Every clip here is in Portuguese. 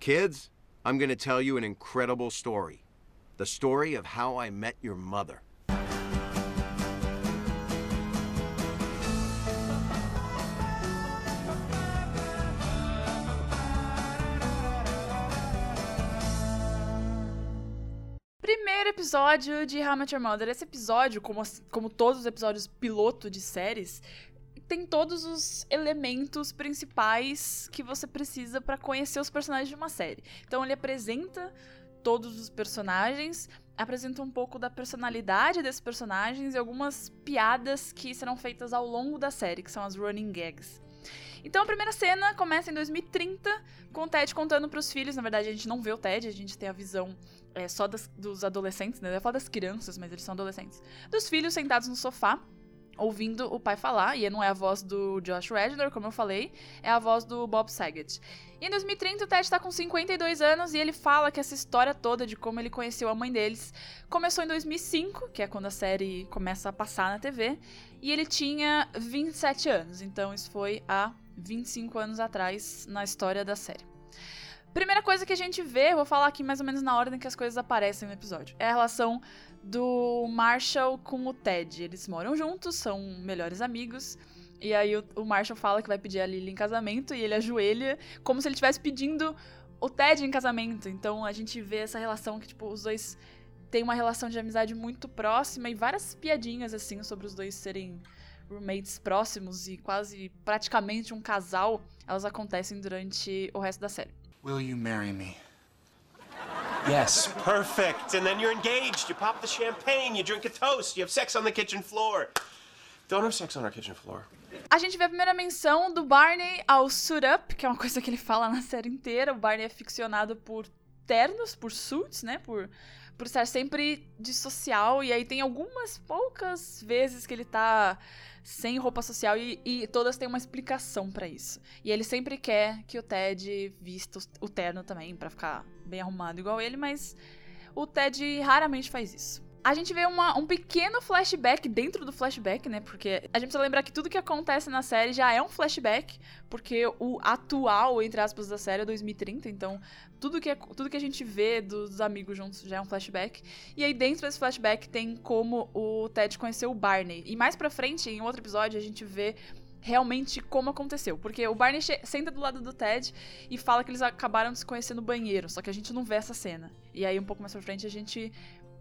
Kids, I'm gonna tell you an incredible story. The story of how I met your mother. Primeiro episódio de How I Met Your Mother. Esse episódio, como, como todos os episódios piloto de séries, tem todos os elementos principais que você precisa pra conhecer os personagens de uma série. Então ele apresenta todos os personagens, apresenta um pouco da personalidade desses personagens e algumas piadas que serão feitas ao longo da série, que são as running gags. Então a primeira cena começa em 2030, com o Ted contando pros filhos. Na verdade, a gente não vê o Ted, a gente tem a visão é, só das- dos adolescentes, né? Eu ia falar das crianças, mas eles são adolescentes. Dos filhos sentados no sofá, ouvindo o pai falar, e não é a voz do Josh Rednor, como eu falei, é a voz do Bob Saget. E em 2030, o Ted tá com 52 anos e ele fala que essa história toda de como ele conheceu a mãe deles começou em 2005, que é quando a série começa a passar na TV, e ele tinha 27 anos, então isso foi há 25 anos atrás na história da série. Primeira coisa que a gente vê, vou falar aqui mais ou menos na ordem que as coisas aparecem no episódio, é a relação do Marshall com o Ted. Eles moram juntos, são melhores amigos. E aí o, o Marshall fala que vai pedir a Lily em casamento e ele ajoelha como se ele estivesse pedindo o Ted em casamento. Então a gente vê essa relação que, tipo, os dois têm uma relação de amizade muito próxima e várias piadinhas, assim, sobre os dois serem roommates próximos e quase praticamente um casal, elas acontecem durante o resto da série. Will you marry me? Yes, perfect. And then you're engaged. You pop the champagne, you drink a toast, you have sex on the kitchen floor. Don't have sex on our kitchen floor. A gente vê a primeira menção do Barney ao suit up, que é uma coisa que ele fala na série inteira. O Barney é ficcionado por ternos, por suits, né? Por, por estar sempre de social. E aí tem algumas poucas vezes que ele tá sem roupa social e, e todas têm uma explicação pra isso. E ele sempre quer que o Ted vista o terno também, pra ficar bem arrumado igual ele, mas o Ted raramente faz isso. A gente vê uma- um pequeno flashback dentro do flashback, né? Porque a gente precisa lembrar que tudo que acontece na série já é um flashback, porque o atual, entre aspas, da série é 2030, então tudo que, é- tudo que a gente vê dos amigos juntos já é um flashback. E aí dentro desse flashback tem como o Ted conheceu o Barney. E mais pra frente, em outro episódio, a gente vê realmente como aconteceu. Porque o Barney senta do lado do Ted e fala que eles acabaram de se conhecer no banheiro, só que a gente não vê essa cena. E aí um pouco mais pra frente a gente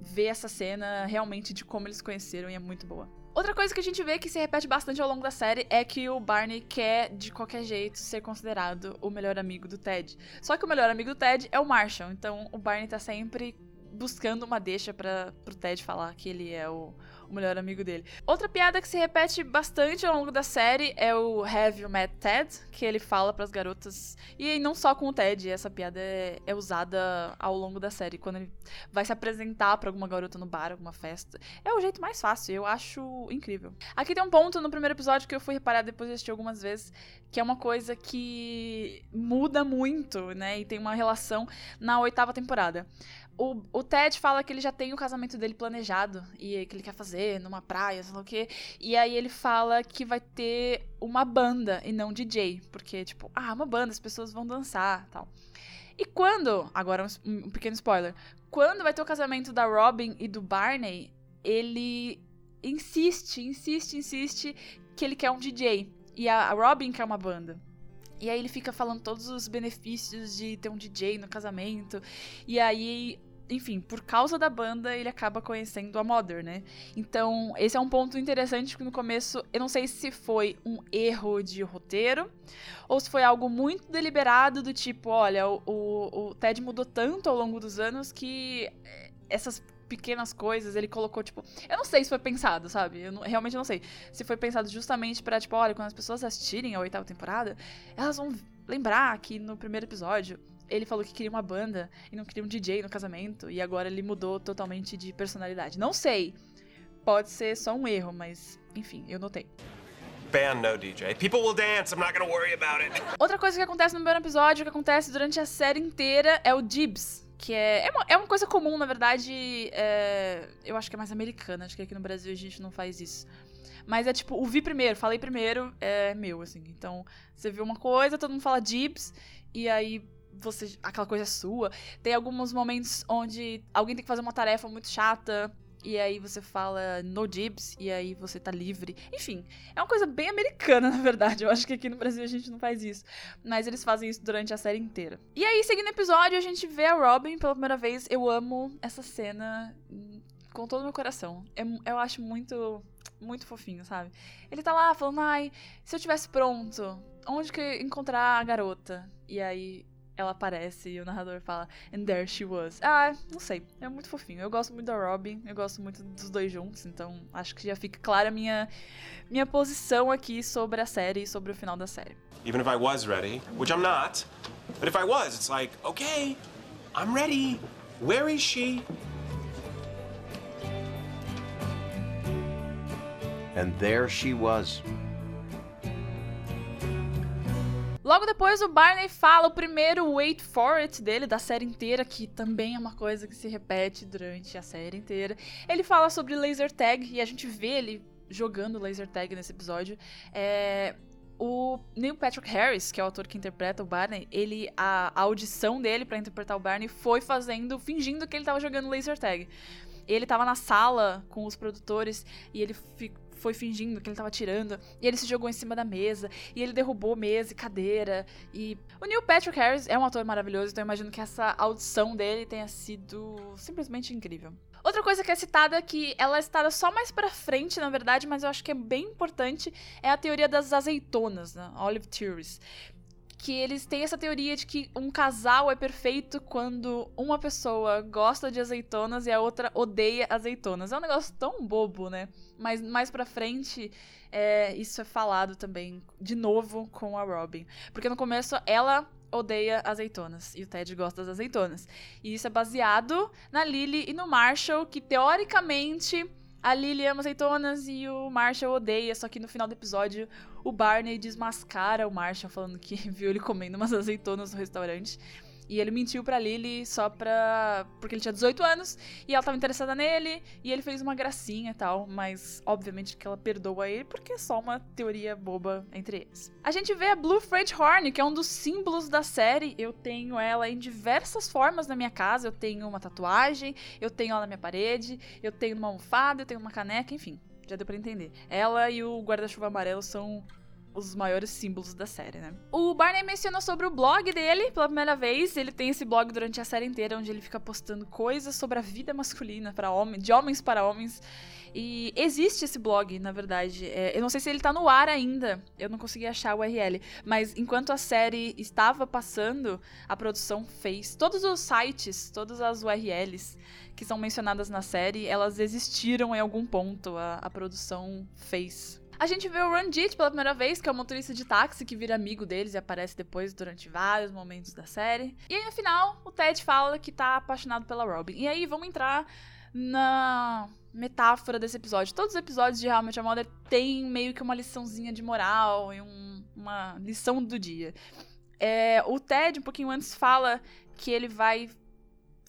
vê essa cena realmente de como eles conheceram e é muito boa. Outra coisa que a gente vê que se repete bastante ao longo da série é que o Barney quer, de qualquer jeito, ser considerado o melhor amigo do Ted. Só que o melhor amigo do Ted é o Marshall, então o Barney tá sempre buscando uma deixa para pro Ted falar que ele é o, o melhor amigo dele. Outra piada que se repete bastante ao longo da série é o Have You Met Ted? Que ele fala pras garotas. E não só com o Ted, essa piada é, é usada ao longo da série. Quando ele vai se apresentar pra alguma garota no bar, alguma festa. É o jeito mais fácil, eu acho incrível. Aqui tem um ponto no primeiro episódio que eu fui reparar depois de assistir algumas vezes, que é uma coisa que muda muito, né? E tem uma relação na oitava temporada. O, o Ted fala que ele já tem o casamento dele planejado e que ele quer fazer numa praia, sei lá o quê. E aí ele fala que vai ter uma banda e não DJ. Porque, tipo, ah, uma banda, as pessoas vão dançar tal. E quando. Agora um, um pequeno spoiler. Quando vai ter o casamento da Robin e do Barney, ele insiste, insiste, insiste que ele quer um DJ. E a Robin quer uma banda. E aí ele fica falando todos os benefícios de ter um DJ no casamento. E aí, enfim, por causa da banda, ele acaba conhecendo a Mother, né? Então, esse é um ponto interessante que no começo, eu não sei se foi um erro de roteiro ou se foi algo muito deliberado do tipo, olha, o, o, Ted mudou tanto ao longo dos anos que eh, essas pequenas coisas ele colocou, tipo, eu não sei se foi pensado, sabe? Eu não- realmente não sei. Se foi pensado justamente pra, tipo, olha, quando as pessoas assistirem a oitava temporada, elas vão lembrar que no primeiro episódio ele falou que queria uma banda e não queria um DJ no casamento e agora ele mudou totalmente de personalidade. Não sei. Pode ser só um erro, mas enfim, eu notei. Band no DJ. People will dance. I'm not gonna worry about it. Outra coisa que acontece no primeiro episódio, que acontece durante a série inteira, é o Dibs. Que é, é, uma, é uma coisa comum, na verdade. é, eu acho que é mais americana. Acho que aqui no Brasil a gente não faz isso. Mas é tipo, o vi primeiro, falei primeiro, é meu, assim. Então, você viu uma coisa, todo mundo fala Dibs, e aí você aquela coisa é sua. Tem alguns momentos onde alguém tem que fazer uma tarefa muito chata e aí você fala no dibs, e aí você tá livre. Enfim, é uma coisa bem americana, na verdade. Eu acho que aqui no Brasil a gente não faz isso. Mas eles fazem isso durante a série inteira. E aí, seguindo o episódio, a gente vê a Robin pela primeira vez. Eu amo essa cena com todo o meu coração. Eu, eu acho muito, muito fofinho, sabe? Ele tá lá falando, ai, se eu tivesse pronto, onde que encontrar a garota? E aí ela aparece e o narrador fala, and there she was. Ah, não sei, é muito fofinho. Eu gosto muito da Robin, eu gosto muito dos dois juntos, então acho que já fica clara a minha, minha posição aqui sobre a série e sobre o final da série. Even if I was ready, which I'm not, but if I was, it's like, okay, I'm ready. Where is she? And there she was. Logo depois, o Barney fala o primeiro Wait For It dele, da série inteira, que também é uma coisa que se repete durante a série inteira. Ele fala sobre laser tag, e a gente vê ele jogando laser tag nesse episódio. É, o Neil Patrick Harris, que é o ator que interpreta o Barney, ele a, a audição dele para interpretar o Barney foi fazendo, fingindo que ele tava jogando laser tag. Ele tava na sala com os produtores e ele foi fingindo que ele tava tirando, e ele se jogou em cima da mesa, e ele derrubou mesa e cadeira, e... O Neil Patrick Harris é um ator maravilhoso, então eu imagino que essa audição dele tenha sido simplesmente incrível. Outra coisa que é citada, é que ela é citada só mais pra frente, na verdade, mas eu acho que é bem importante, é a teoria das azeitonas, né? Olive Theories que eles têm essa teoria de que um casal é perfeito quando uma pessoa gosta de azeitonas e a outra odeia azeitonas. É um negócio tão bobo, né? Mas mais pra frente, é, isso é falado também, de novo, com a Robin. Porque no começo ela odeia azeitonas e o Ted gosta das azeitonas. E isso é baseado na Lily e no Marshall, que teoricamente a Lily ama azeitonas e o Marshall odeia, só que no final do episódio o Barney desmascara o Marshall falando que viu ele comendo umas azeitonas no restaurante. E ele mentiu pra Lily só pra. porque ele tinha 18 anos e ela tava interessada nele e ele fez uma gracinha e tal, mas obviamente que ela perdoa ele porque é só uma teoria boba entre eles. A gente vê a Blue Freight Horn, que é um dos símbolos da série. Eu tenho ela em diversas formas na minha casa. Eu tenho uma tatuagem, eu tenho ela na minha parede, eu tenho uma almofada, eu tenho uma caneca, enfim. Já deu pra entender. Ela e o guarda-chuva amarelo são os maiores símbolos da série, né? O Barney menciona sobre o blog dele pela primeira vez. Ele tem esse blog durante a série inteira, onde ele fica postando coisas sobre a vida masculina para homens, de homens para homens. E existe esse blog, na verdade. É, eu não sei se ele tá no ar ainda. Eu não consegui achar o URL. Mas enquanto a série estava passando, a produção fez. Todos os sites, todas as URLs que são mencionadas na série, elas existiram em algum ponto. A, a produção fez a gente vê o Ranjit pela primeira vez, que é o motorista de táxi que vira amigo deles e aparece depois durante vários momentos da série. E aí no final, o Ted fala que tá apaixonado pela Robin. E aí vamos entrar na metáfora desse episódio. Todos os episódios de How I Met Mother têm meio que uma liçãozinha de moral e um, uma lição do dia. É, o Ted, um pouquinho antes, fala que ele vai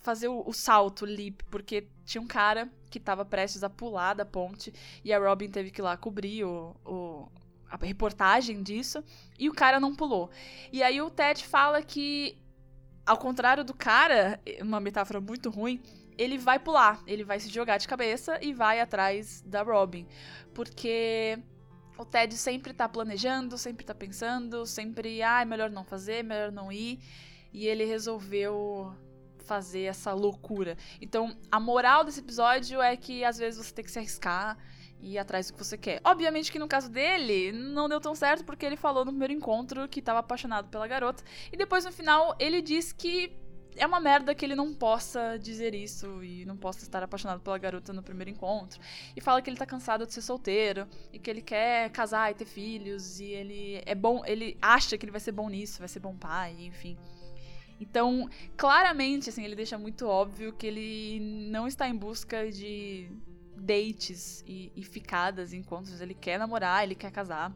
fazer o, o salto, o leap, porque tinha um cara que estava prestes a pular da ponte e a Robin teve que ir lá cobrir o, o, a reportagem disso e o cara não pulou. E aí o Ted fala que, ao contrário do cara, uma metáfora muito ruim, ele vai pular, ele vai se jogar de cabeça e vai atrás da Robin, porque o Ted sempre tá planejando, sempre tá pensando, sempre, ah, é melhor não fazer, melhor não ir, e ele resolveu fazer essa loucura. Então, a moral desse episódio é que às vezes você tem que se arriscar e ir atrás do que você quer. Obviamente que no caso dele, não deu tão certo porque ele falou no primeiro encontro que estava apaixonado pela garota e depois no final ele diz que é uma merda que ele não possa dizer isso e não possa estar apaixonado pela garota no primeiro encontro. E fala que ele tá cansado de ser solteiro e que ele quer casar e ter filhos e ele é bom, ele acha que ele vai ser bom nisso, vai ser bom pai, enfim. Então, claramente, assim, ele deixa muito óbvio que ele não está em busca de dates e, e ficadas, encontros. Ele quer namorar, ele quer casar.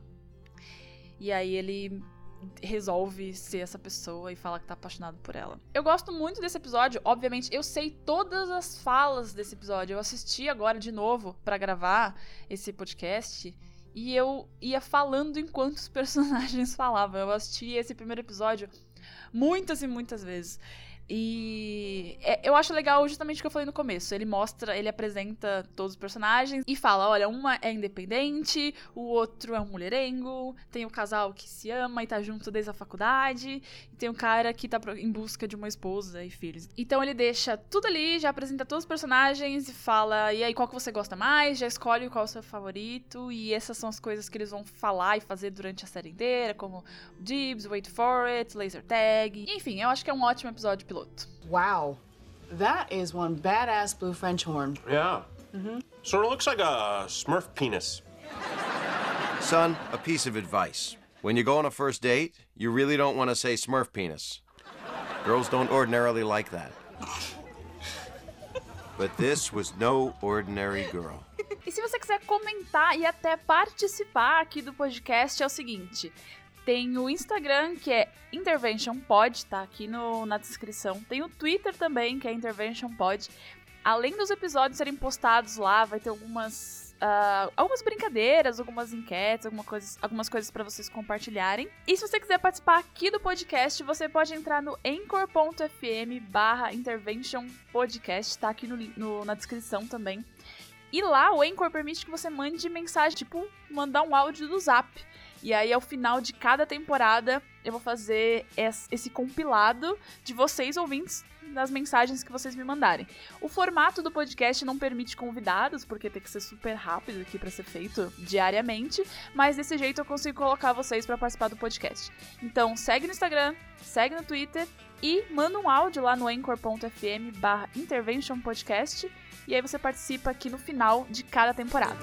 E aí ele resolve ser essa pessoa e fala que tá apaixonado por ela. Eu gosto muito desse episódio, obviamente, eu sei todas as falas desse episódio. Eu assisti agora de novo para gravar esse podcast e eu ia falando enquanto os personagens falavam. Eu assisti esse primeiro episódio Muitas e muitas vezes. E é, eu acho legal justamente o que eu falei no começo. Ele mostra, ele apresenta todos os personagens e fala: olha, uma é independente, o outro é um mulherengo, tem o casal que se ama e tá junto desde a faculdade, e tem o cara que tá em busca de uma esposa e filhos. Então ele deixa tudo ali, já apresenta todos os personagens e fala: e aí, qual que você gosta mais? Já escolhe qual é o seu favorito, e essas são as coisas que eles vão falar e fazer durante a série inteira, como Dibs, Wait for It, Laser Tag. Enfim, eu acho que é um ótimo episódio piloto. Wow. That is one badass blue French horn. Yeah. Mm-hmm. Sort of looks like a Smurf penis. Son, a piece of advice. When you go on a first date, you really don't want to say Smurf penis. Girls don't ordinarily like that. But this was no ordinary girl. E se você quiser comentar e até participar aqui do podcast, é o seguinte: tem o Instagram, que é Intervention Pod, tá aqui no, na descrição. Tem o Twitter também, que é Intervention Pod. Além dos episódios serem postados lá, vai ter algumas, uh, algumas brincadeiras, algumas enquetes, alguma coisa, algumas coisas para vocês compartilharem. E se você quiser participar aqui do podcast, você pode entrar no anchor.fm barra intervention podcast, tá aqui no, no, na descrição também. E lá o Anchor permite que você mande mensagem, tipo, mandar um áudio do zap. E aí, ao final de cada temporada, eu vou fazer esse compilado de vocês ouvintes das mensagens que vocês me mandarem. O formato do podcast não permite convidados, porque tem que ser super rápido aqui para ser feito diariamente, mas desse jeito eu consigo colocar vocês para participar do podcast. Então, segue no Instagram, segue no Twitter e manda um áudio lá no anchor.fm barra intervention podcast e aí você participa aqui no final de cada temporada.